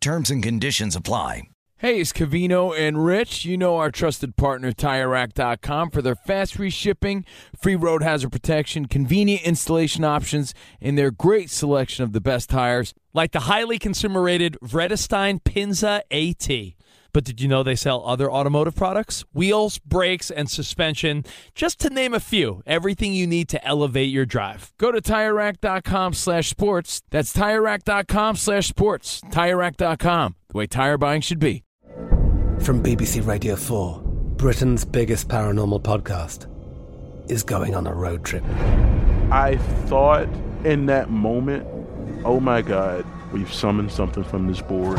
Terms and conditions apply. Hey, it's Covino and Rich. You know our trusted partner, TireRack.com, for their fast free shipping, free road hazard protection, convenient installation options, and their great selection of the best tires, like the highly consumer rated Vredestein Pinza AT. But did you know they sell other automotive products? Wheels, brakes, and suspension, just to name a few. Everything you need to elevate your drive. Go to TireRack.com slash sports. That's TireRack.com slash sports. TireRack.com, the way tire buying should be. From BBC Radio 4, Britain's biggest paranormal podcast is going on a road trip. I thought in that moment, oh my God, we've summoned something from this board.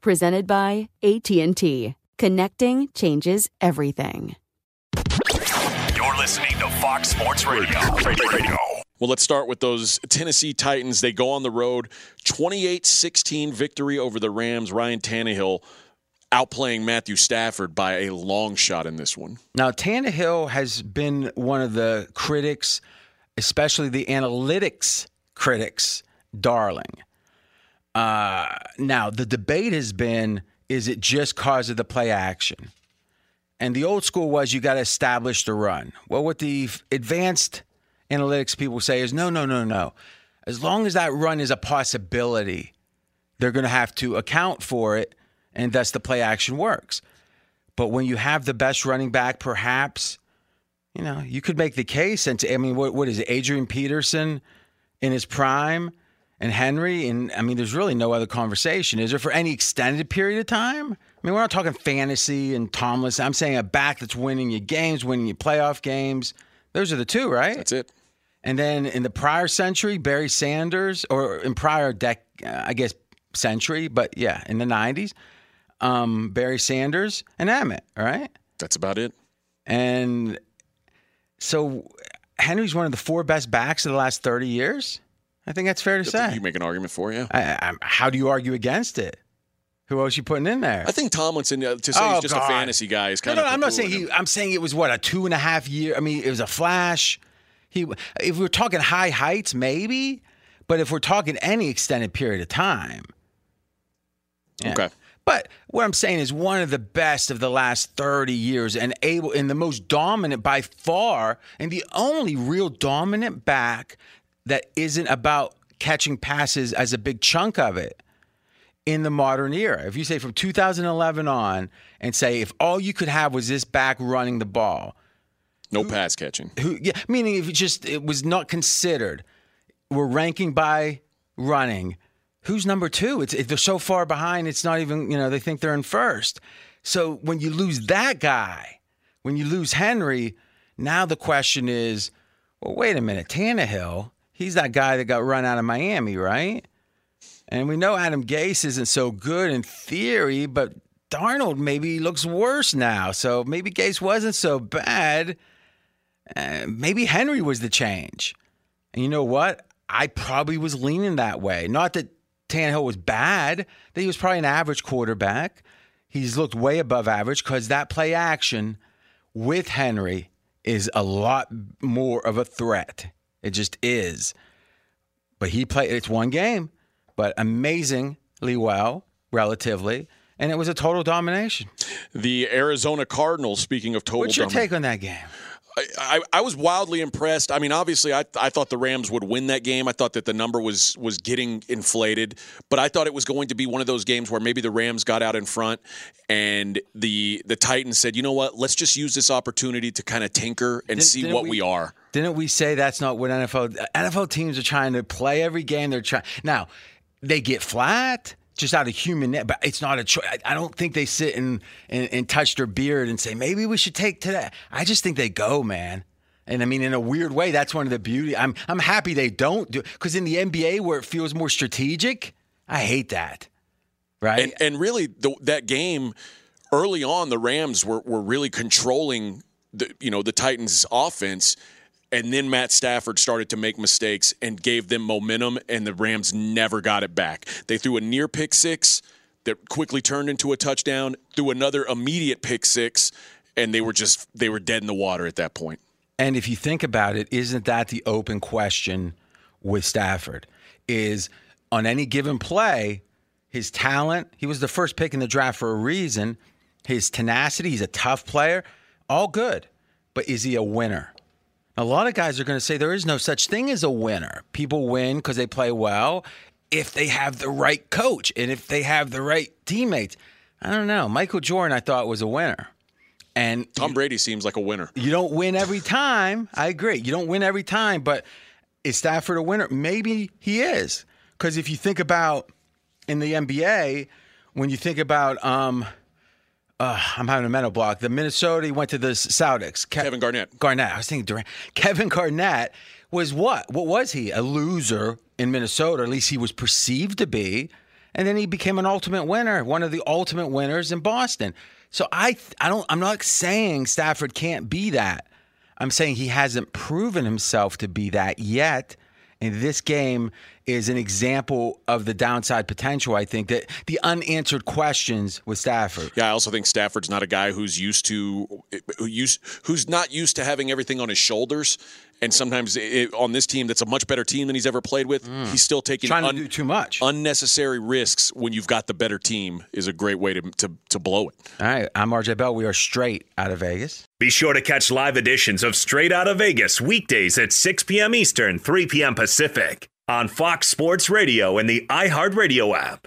Presented by AT&T. Connecting changes everything. You're listening to Fox Sports Radio. Radio. Well, let's start with those Tennessee Titans. They go on the road, 28-16 victory over the Rams. Ryan Tannehill outplaying Matthew Stafford by a long shot in this one. Now, Tannehill has been one of the critics, especially the analytics critics, darling. Uh, now, the debate has been is it just cause of the play action? And the old school was you got to establish the run. Well, what the advanced analytics people say is no, no, no, no. As long as that run is a possibility, they're going to have to account for it, and thus the play action works. But when you have the best running back, perhaps, you know, you could make the case. And I mean, what, what is it? Adrian Peterson in his prime and Henry, and I mean, there's really no other conversation. Is there for any extended period of time? I mean, we're not talking fantasy and Tomlin. I'm saying a back that's winning you games, winning you playoff games. Those are the two, right? That's it. And then in the prior century, Barry Sanders, or in prior dec, I guess century, but yeah, in the '90s, um, Barry Sanders and Emmett. All right. That's about it. And so Henry's one of the four best backs of the last 30 years. I think that's fair to say. You make an argument for you. I, how do you argue against it? Who else you putting in there? I think Tomlinson uh, to say Oh, he's just God. a fantasy guy is kind no, of. no, I'm not saying he. I'm saying it was what a two and a half year. I mean, it was a flash. He, if we're talking high heights, maybe, but if we're talking any extended period of time, him. Okay. But what I'm saying is one of the best of the last 30 years and able and the most dominant by far and the only real dominant back that isn't about catching passes as a big chunk of it in the modern era. If you say from 2011 on and say if all you could have was this back running the ball, No pass catching. who yeah, meaning if it just it was not considered, we're ranking by running. Who's number two? It's it, they're so far behind. It's not even you know they think they're in first. So when you lose that guy, when you lose Henry, now the question is, well, wait a minute, Tannehill. He's that guy that got run out of Miami, right? And we know Adam Gase isn't so good in theory, but Darnold maybe looks worse now. So maybe Gase wasn't so bad. Uh, maybe Henry was the change. And you know what? I probably was leaning that way. Not that Tannehill was bad, that he was probably an average quarterback. He's looked way above average because that play action with Henry is a lot more of a threat It just is. But he played. It's one game, but amazingly well, relatively, and it was a total domination. The Arizona Cardinals. Speaking of total, What's your take on that game? I, I, I was wildly impressed. I mean, obviously, I, I thought the Rams would win that game. I thought that the number was was getting inflated, but I thought it was going to be one of those games where maybe the Rams got out in front, and the the Titans said, "You know what? Let's just use this opportunity to kind of tinker and Didn't- see didn't what we, are." Didn't we say that's not what NFL NFL teams are trying to play every game? They're trying now. They get flat just out of human net, but it's not a choice. I don't think they sit and, and and touch their beard and say maybe we should take today. I just think they go, man. And I mean, in a weird way, that's one of the beauty. I'm I'm happy they don't do because in the NBA where it feels more strategic, I hate that. Right. And and really, the, that game early on, the Rams were were really controlling the you know the Titans' offense. And then Matt Stafford started to make mistakes and gave them momentum, and the Rams never got it back. They threw a near pick six that quickly turned into a touchdown, threw another immediate pick six, and they were just they were dead in the water at that point. And if you think about it, isn't that the open question with Stafford? Is on any given play, his talent, he was the first pick in the draft for a reason, his tenacity, he's a tough player, all good. But is he a winner? A lot of guys are going to say there is no such thing as a winner. People win because they play well if they have the right coach and if they have the right teammates. I don't know. Michael Jordan, I thought, was a winner. And Tom Brady seems like a winner. you don't win every time. I agree. You don't win every time, but is Stafford a winner? Maybe he is. Because if you think about in the NBA, when you think about, um, uh, I'm having a mental block. The Minnesota he went to the Celtics. Ke- Kevin Garnett. Garnett. I was thinking Durant. Kevin Garnett was what? What was he? A loser in Minnesota. At least he was perceived to be. And then he became an ultimate winner, one of the ultimate winners in Boston. So I, I don't. I'm not saying Stafford can't be that. I'm saying he hasn't proven himself to be that yet. And this game is an example of the downside potential. I think that the unanswered questions with Stafford. Yeah, I also think Stafford's not a guy who's used to who's not used to having everything on his shoulders. And sometimes it, on this team, that's a much better team than he's ever played with. He's still taking Mm. Trying to do too much. unnecessary risks when you've got the better team is a great way to to, to blow it. All right, I'm RJ Bell. We are straight out of Vegas. Be sure to catch live editions of Straight Out of Vegas weekdays at 6 p.m. Eastern, 3 p.m. Pacific on Fox Sports Radio and the iHeartRadio app.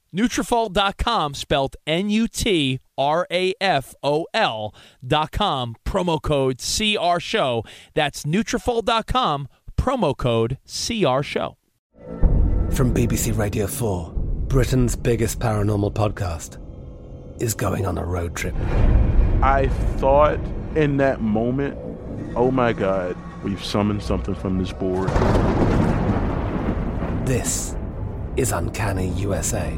Nutrafol.com, spelled N-U-T-R-A-F-O-L dot com, promo code CR Show. That's Nutrafol.com, promo code CR Show. From BBC Radio 4, Britain's biggest paranormal podcast is going on a road trip. I thought in that moment, oh my God, we've summoned something from this board. This is Uncanny USA.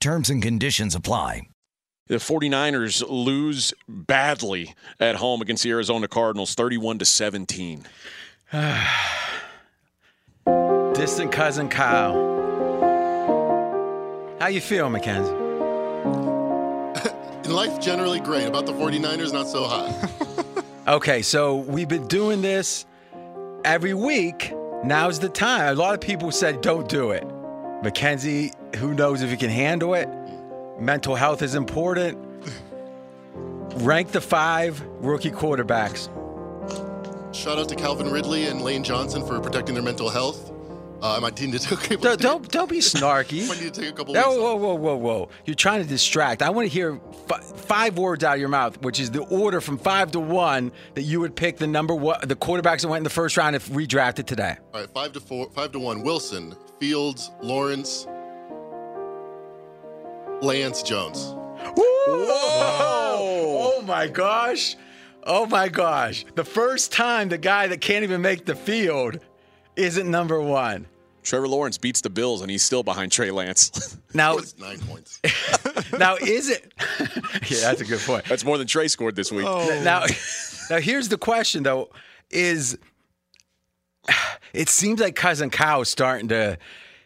Terms and conditions apply. The 49ers lose badly at home against the Arizona Cardinals 31 to 17. Distant cousin Kyle. How you feel, Mackenzie? In life, generally great. About the 49ers, not so hot. Okay, so we've been doing this every week. Now's the time. A lot of people said don't do it. Mackenzie, who knows if he can handle it? Mental health is important. Rank the five rookie quarterbacks. Shout out to Calvin Ridley and Lane Johnson for protecting their mental health. Uh, I might need to take. Don't don't, don't be snarky. might need to take a couple Whoa, whoa, whoa, whoa, whoa! You're trying to distract. I want to hear f- five words out of your mouth, which is the order from five to one that you would pick the number one, the quarterbacks that went in the first round if redrafted today. All right, five to four, five to one. Wilson, Fields, Lawrence, Lance Jones. Whoa! Oh my gosh! Oh my gosh! The first time the guy that can't even make the field isn't number one. Trevor Lawrence beats the Bills and he's still behind Trey Lance. Now, It's nine points. now is it? yeah, that's a good point. That's more than Trey scored this week. Oh. Now, now here's the question though: is it seems like cousin Kyle is starting to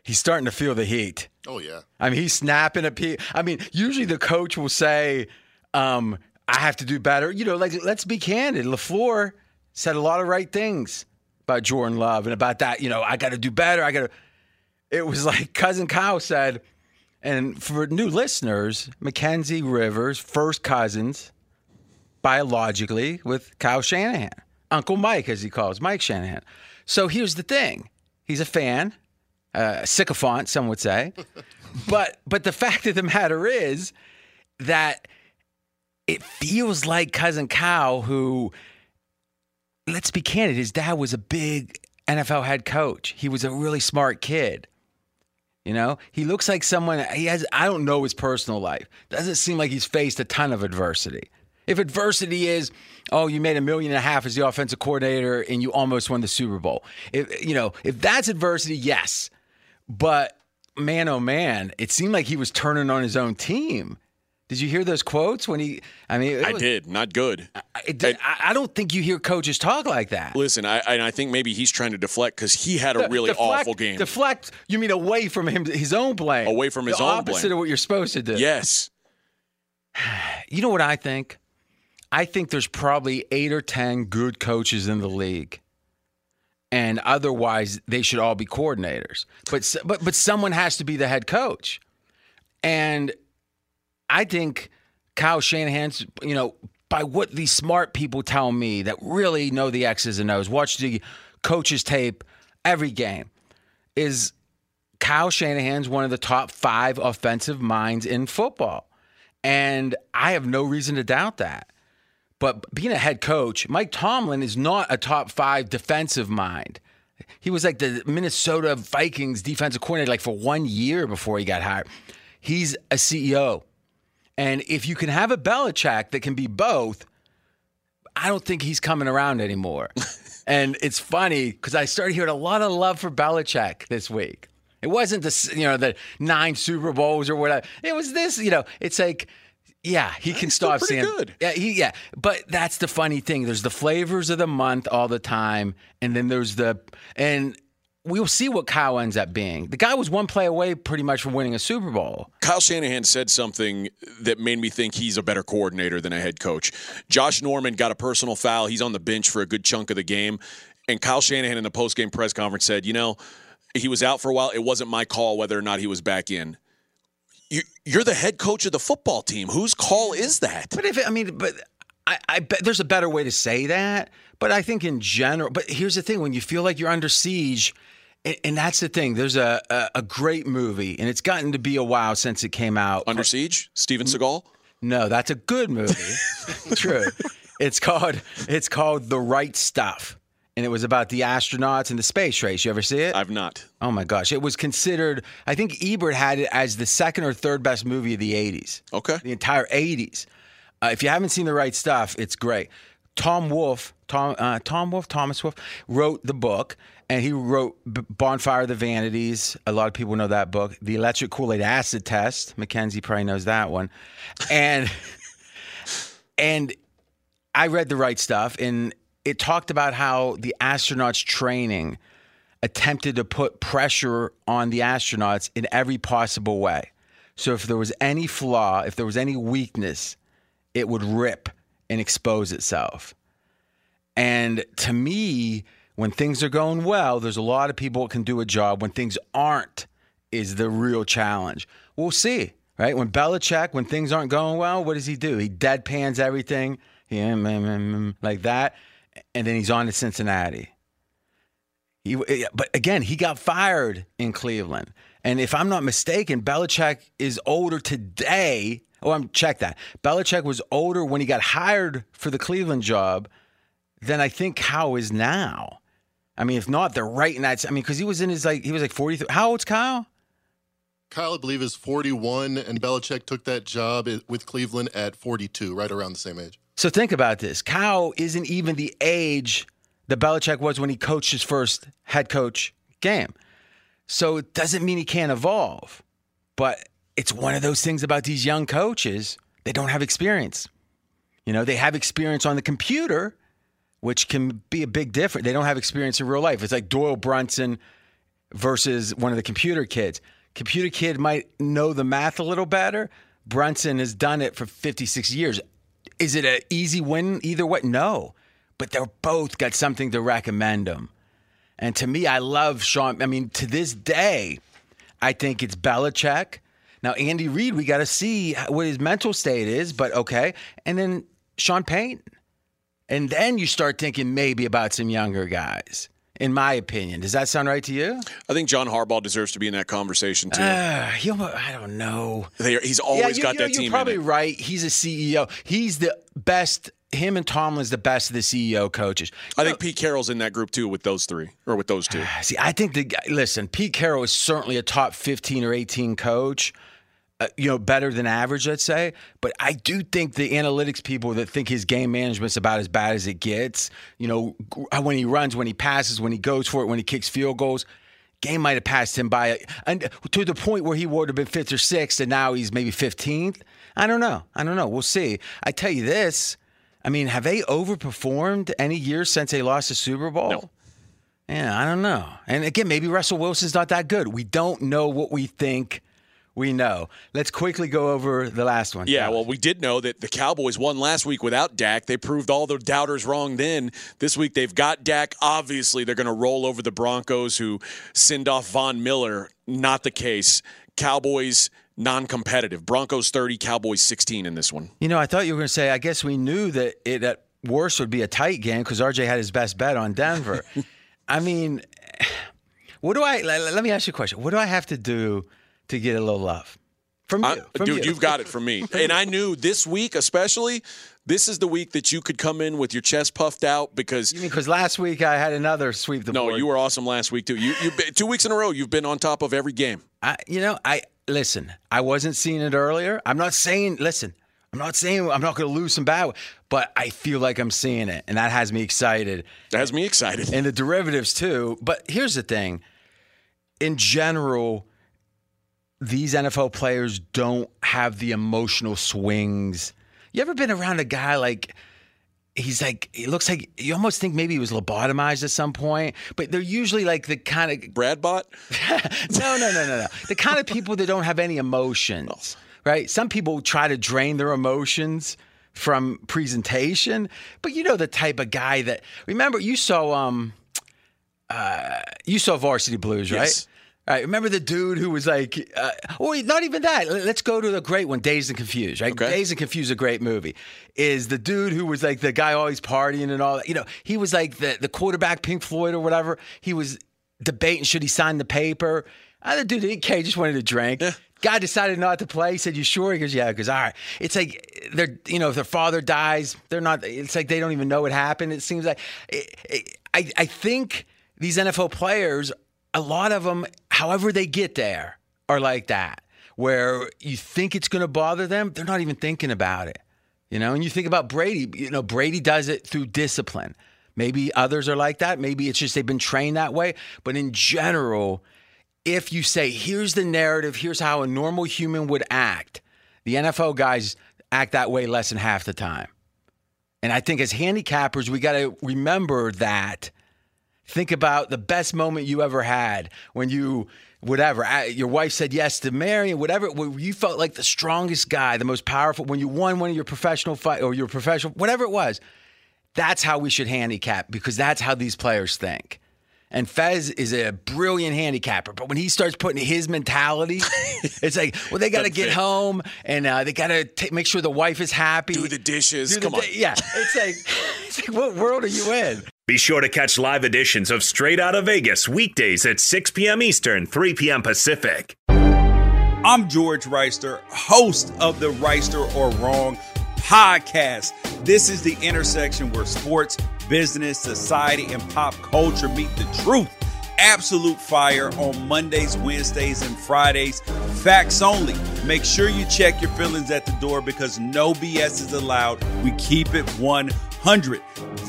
he's starting to feel the heat. Oh yeah. I mean, he's snapping at people. I mean, usually the coach will say, um, "I have to do better." You know, like let's be candid. Lafleur said a lot of right things about Jordan Love and about that. You know, I got to do better. I got to. It was like cousin Kyle said, and for new listeners, Mackenzie Rivers, first cousins, biologically with Kyle Shanahan, Uncle Mike, as he calls Mike Shanahan. So here's the thing: he's a fan, uh, a sycophant, some would say. but but the fact of the matter is that it feels like cousin Cow, who, let's be candid, his dad was a big NFL head coach. He was a really smart kid. You know, he looks like someone he has. I don't know his personal life. Doesn't seem like he's faced a ton of adversity. If adversity is, oh, you made a million and a half as the offensive coordinator and you almost won the Super Bowl. If you know, if that's adversity, yes. But man, oh man, it seemed like he was turning on his own team. Did you hear those quotes when he? I mean, I was- did. Not good. It I, I don't think you hear coaches talk like that. Listen, I, and I think maybe he's trying to deflect because he had a really deflect- awful game. Deflect? You mean away from him, his own blame? Away from his the own opposite blame. of what you're supposed to do. yes. You know what I think? I think there's probably eight or ten good coaches in the league, and otherwise they should all be coordinators. But but but someone has to be the head coach, and I think Kyle Shanahan's. You know, by what these smart people tell me that really know the X's and O's, watch the coaches tape every game, is Kyle Shanahan's one of the top five offensive minds in football. And I have no reason to doubt that. But being a head coach, Mike Tomlin is not a top five defensive mind. He was like the Minnesota Vikings defensive coordinator like for one year before he got hired. He's a CEO. And if you can have a Belichick that can be both, I don't think he's coming around anymore. and it's funny because I started hearing a lot of love for Belichick this week. It wasn't the you know the nine Super Bowls or whatever. It was this, you know. It's like, yeah, he can stop saying, good. yeah, he, yeah. But that's the funny thing. There's the flavors of the month all the time, and then there's the and we'll see what Kyle ends up being. The guy was one play away, pretty much, from winning a Super Bowl. Kyle Shanahan said something that made me think he's a better coordinator than a head coach. Josh Norman got a personal foul. He's on the bench for a good chunk of the game. And Kyle Shanahan in the post-game press conference said, you know, he was out for a while. It wasn't my call whether or not he was back in. You, you're the head coach of the football team. Whose call is that? But if I mean, but I, I bet there's a better way to say that. But I think in general, but here's the thing: when you feel like you're under siege, and, and that's the thing. There's a, a a great movie, and it's gotten to be a while since it came out. Under Siege, Steven Seagal. No, that's a good movie. True. It's called it's called The Right Stuff. And it was about the astronauts and the space race. You ever see it? I've not. Oh my gosh. It was considered I think Ebert had it as the second or third best movie of the 80s. Okay. The entire 80s. Uh, if you haven't seen The Right Stuff, it's great. Tom Wolfe, Tom uh, Tom Wolfe, Thomas Wolfe wrote the book and he wrote B- Bonfire of the Vanities. A lot of people know that book. The Electric Kool-Aid Acid Test. Mackenzie probably knows that one. And and I read the right stuff, and it talked about how the astronauts training attempted to put pressure on the astronauts in every possible way. So if there was any flaw, if there was any weakness, it would rip and expose itself. And to me, when things are going well, there's a lot of people that can do a job. When things aren't, is the real challenge. We'll see, right? When Belichick, when things aren't going well, what does he do? He deadpans everything, yeah, mm, mm, mm, like that, and then he's on to Cincinnati. He, but again, he got fired in Cleveland. And if I'm not mistaken, Belichick is older today. Oh, I'm check that. Belichick was older when he got hired for the Cleveland job than I think Kyle is now. I mean, if not, they're right in that. I mean, because he was in his like he was like 40. How old's Kyle? Kyle, I believe, is 41, and Belichick took that job with Cleveland at 42, right around the same age. So think about this. Kyle isn't even the age that Belichick was when he coached his first head coach game. So it doesn't mean he can't evolve. But it's one of those things about these young coaches, they don't have experience. You know, they have experience on the computer, which can be a big difference. They don't have experience in real life. It's like Doyle Brunson versus one of the computer kids. Computer kid might know the math a little better. Brunson has done it for 56 years. Is it an easy win either way? No. But they're both got something to recommend them. And to me, I love Sean. I mean, to this day, I think it's Belichick. Now, Andy Reid, we got to see what his mental state is, but okay. And then Sean Payton. And then you start thinking maybe about some younger guys, in my opinion. Does that sound right to you? I think John Harbaugh deserves to be in that conversation too. Uh, he'll- I don't know. They he's always you- got you- that You're team. probably in it. right. He's a CEO. He's the best. Him and Tomlin's the best of the CEO coaches. I think Pete Carroll's in that group too with those three or with those two. See, I think the listen, Pete Carroll is certainly a top 15 or 18 coach. Uh, you know, better than average, let's say. But I do think the analytics people that think his game management's about as bad as it gets, you know, when he runs, when he passes, when he goes for it, when he kicks field goals, game might have passed him by, and to the point where he would have been fifth or sixth, and now he's maybe 15th. I don't know. I don't know. We'll see. I tell you this. I mean, have they overperformed any year since they lost the Super Bowl? No. Yeah, I don't know. And again, maybe Russell Wilson's not that good. We don't know what we think we know. Let's quickly go over the last one. Yeah, well, we did know that the Cowboys won last week without Dak. They proved all the doubters wrong then. This week they've got Dak. Obviously, they're going to roll over the Broncos who send off Von Miller. Not the case. Cowboys non competitive. Broncos 30, Cowboys 16 in this one. You know, I thought you were going to say, I guess we knew that it at worst would be a tight game because RJ had his best bet on Denver. I mean, what do I, let, let me ask you a question. What do I have to do to get a little love From you, I- from dude, you. have got it from me. and I knew this week, especially, this is the week that you could come in with your chest puffed out because. Because last week I had another sweep the no, board. you were awesome last week too. You, you two weeks in a row, you've been on top of every game. I, you know, I listen. I wasn't seeing it earlier. I'm not saying. Listen, I'm not saying I'm not going to lose some bad, but I feel like I'm seeing it, and that has me excited. That has me excited. And the derivatives too. But here's the thing: in general, these NFL players don't have the emotional swings. You ever been around a guy like? He's like, he looks like you almost think maybe he was lobotomized at some point, but they're usually like the kind of Brad bot. no, no, no, no, no. The kind of people that don't have any emotions, right? Some people try to drain their emotions from presentation, but you know the type of guy that. Remember, you saw um, uh, you saw Varsity Blues, right? Yes. All right, remember the dude who was like, uh, or not even that. Let- Let's go to the great one, Dazed and Confused, right? Okay. Dazed and Confused, is a great movie. Is the dude who was like the guy always partying and all that? You know, he was like the the quarterback, Pink Floyd or whatever. He was debating should he sign the paper. Other dude didn't care, just wanted to drink. Guy decided not to play. He said, "You sure?" He goes, "Yeah." Because all right, it's like they're you know if their father dies, they're not. It's like they don't even know what happened. It seems like it, it, I I think these NFL players, a lot of them, however they get there, are like that, where you think it's going to bother them, they're not even thinking about it. You know, and you think about Brady, you know, Brady does it through discipline. Maybe others are like that. Maybe it's just they've been trained that way. But in general, if you say, here's the narrative, here's how a normal human would act, the NFL guys act that way less than half the time. And I think as handicappers, we got to remember that. Think about the best moment you ever had when you, whatever, your wife said yes to marry, whatever, you felt like the strongest guy, the most powerful, when you won one of your professional fight or your professional, whatever it was. That's how we should handicap because that's how these players think. And Fez is a brilliant handicapper, but when he starts putting his mentality, it's like, well, they got to get fit. home and uh, they got to make sure the wife is happy. Do the dishes. Do the Come on. yeah, it's like, it's like, what world are you in? Be sure to catch live editions of Straight Out of Vegas weekdays at 6 p.m. Eastern, 3 p.m. Pacific. I'm George Wrighster, host of the Wrighster or Wrong podcast. This is the intersection where sports, business, society, and pop culture meet the truth. Absolute fire on Mondays, Wednesdays, and Fridays. Facts only. Make sure you check your feelings at the door because no BS is allowed. We keep it 100.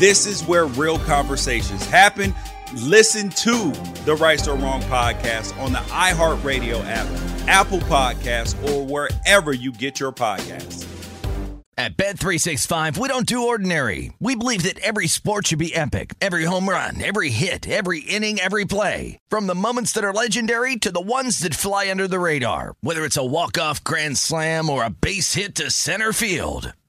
This is where real conversations happen. Listen to the Right or Wrong podcast on the iHeartRadio app, Apple Podcasts, or wherever you get your podcasts. At Bet365, we don't do ordinary. We believe that every sport should be epic. Every home run, every hit, every inning, every play. From the moments that are legendary to the ones that fly under the radar. Whether it's a walk-off grand slam or a base hit to center field.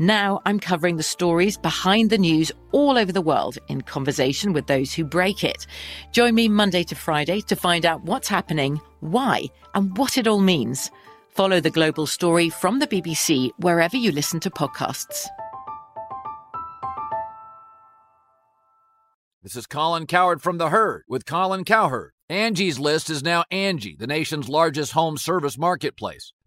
Now I'm covering the stories behind the news all over the world in conversation with those who break it. Join me Monday to Friday to find out what's happening, why, and what it all means. Follow The Global Story from the BBC wherever you listen to podcasts. This is Colin Cowherd from The Herd with Colin Cowherd. Angie's List is now Angi, the nation's largest home service marketplace.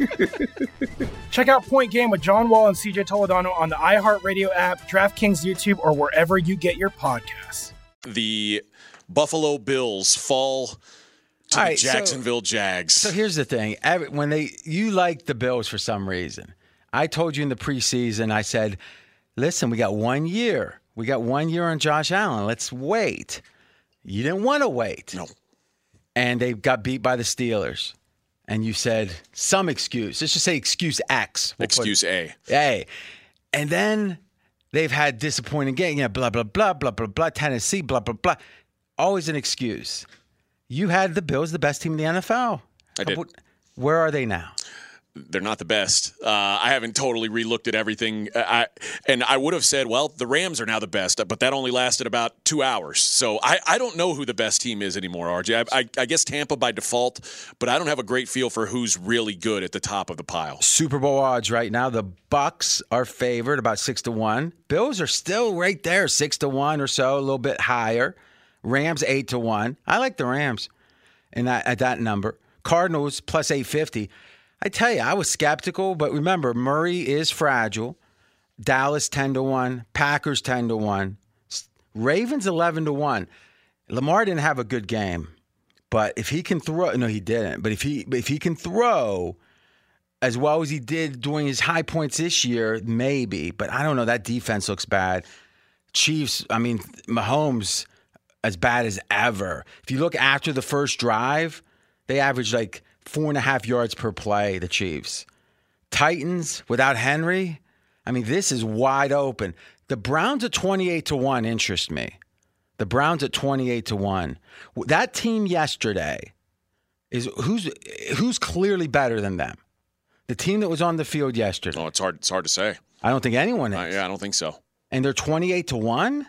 Check out Point Game with John Wall and CJ Toledano on the iHeartRadio app, DraftKings YouTube, or wherever you get your podcasts. The Buffalo Bills fall to All the right, so- Jacksonville Jags. So here's the thing: when they you like the Bills for some reason, I told you in the preseason, I said, "Listen, we got one year. We got one year on Josh Allen. Let's wait." You didn't want to wait. No. And they got beat by the Steelers, and you said some excuse. Let's just say excuse X. We'll Excuse A. Hey, and then they've had disappointing game. Yeah, blah blah blah blah blah blah. Tennessee, blah blah blah. Always an excuse. You had the Bills, the best team in the NFL. I did. Where are they now? They're not the best. Uh, I haven't totally relooked at everything. Uh, I, and I would have said, well, the Rams are now the best, but that only lasted about two hours. So I, I don't know who the best team is anymore, RJ. I, I, I guess Tampa by default, but I don't have a great feel for who's really good at the top of the pile. Super Bowl odds right now. The Bucs are favored about six to one. Bills are still right there, six to one or so, a little bit higher. Rams eight to one. I like the Rams, and at that number. Cardinals plus eight fifty. I tell you, I was skeptical, but remember, Murray is fragile. Dallas ten to one. Packers ten to one. Ravens eleven to one. Lamar didn't have a good game, but if he can throw, no, he didn't. But if he if he can throw as well as he did during his high points this year, maybe. But I don't know. That defense looks bad. Chiefs. I mean, Mahomes as bad as ever. If you look after the first drive, they averaged like four and a half yards per play. The Chiefs. Titans without Henry. I mean, this is wide open. The Browns at twenty-eight to one interest me. The Browns at twenty-eight to one. That team yesterday is who's who's clearly better than them. The team that was on the field yesterday. Oh, it's hard. It's hard to say. I don't think anyone is. Uh, yeah, I don't think so. And they're twenty-eight to one.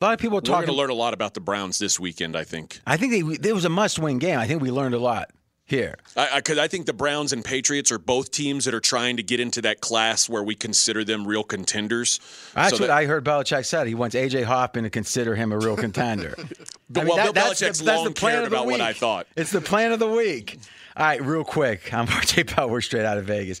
A lot of people are We're going to learn a lot about the Browns this weekend. I think. I think they, it was a must-win game. I think we learned a lot here. I, I, cause I think the Browns and Patriots are both teams that are trying to get into that class where we consider them real contenders. That's So what that- I heard Belichick said. He wants AJ Hoffman to consider him a real contender. But, I mean, well, that- Bill that's the- Belichick's that's the long plan cared the about what I week. thought. It's the plan of the week. All right, real quick. I'm RJ Bell. We're straight out of Vegas.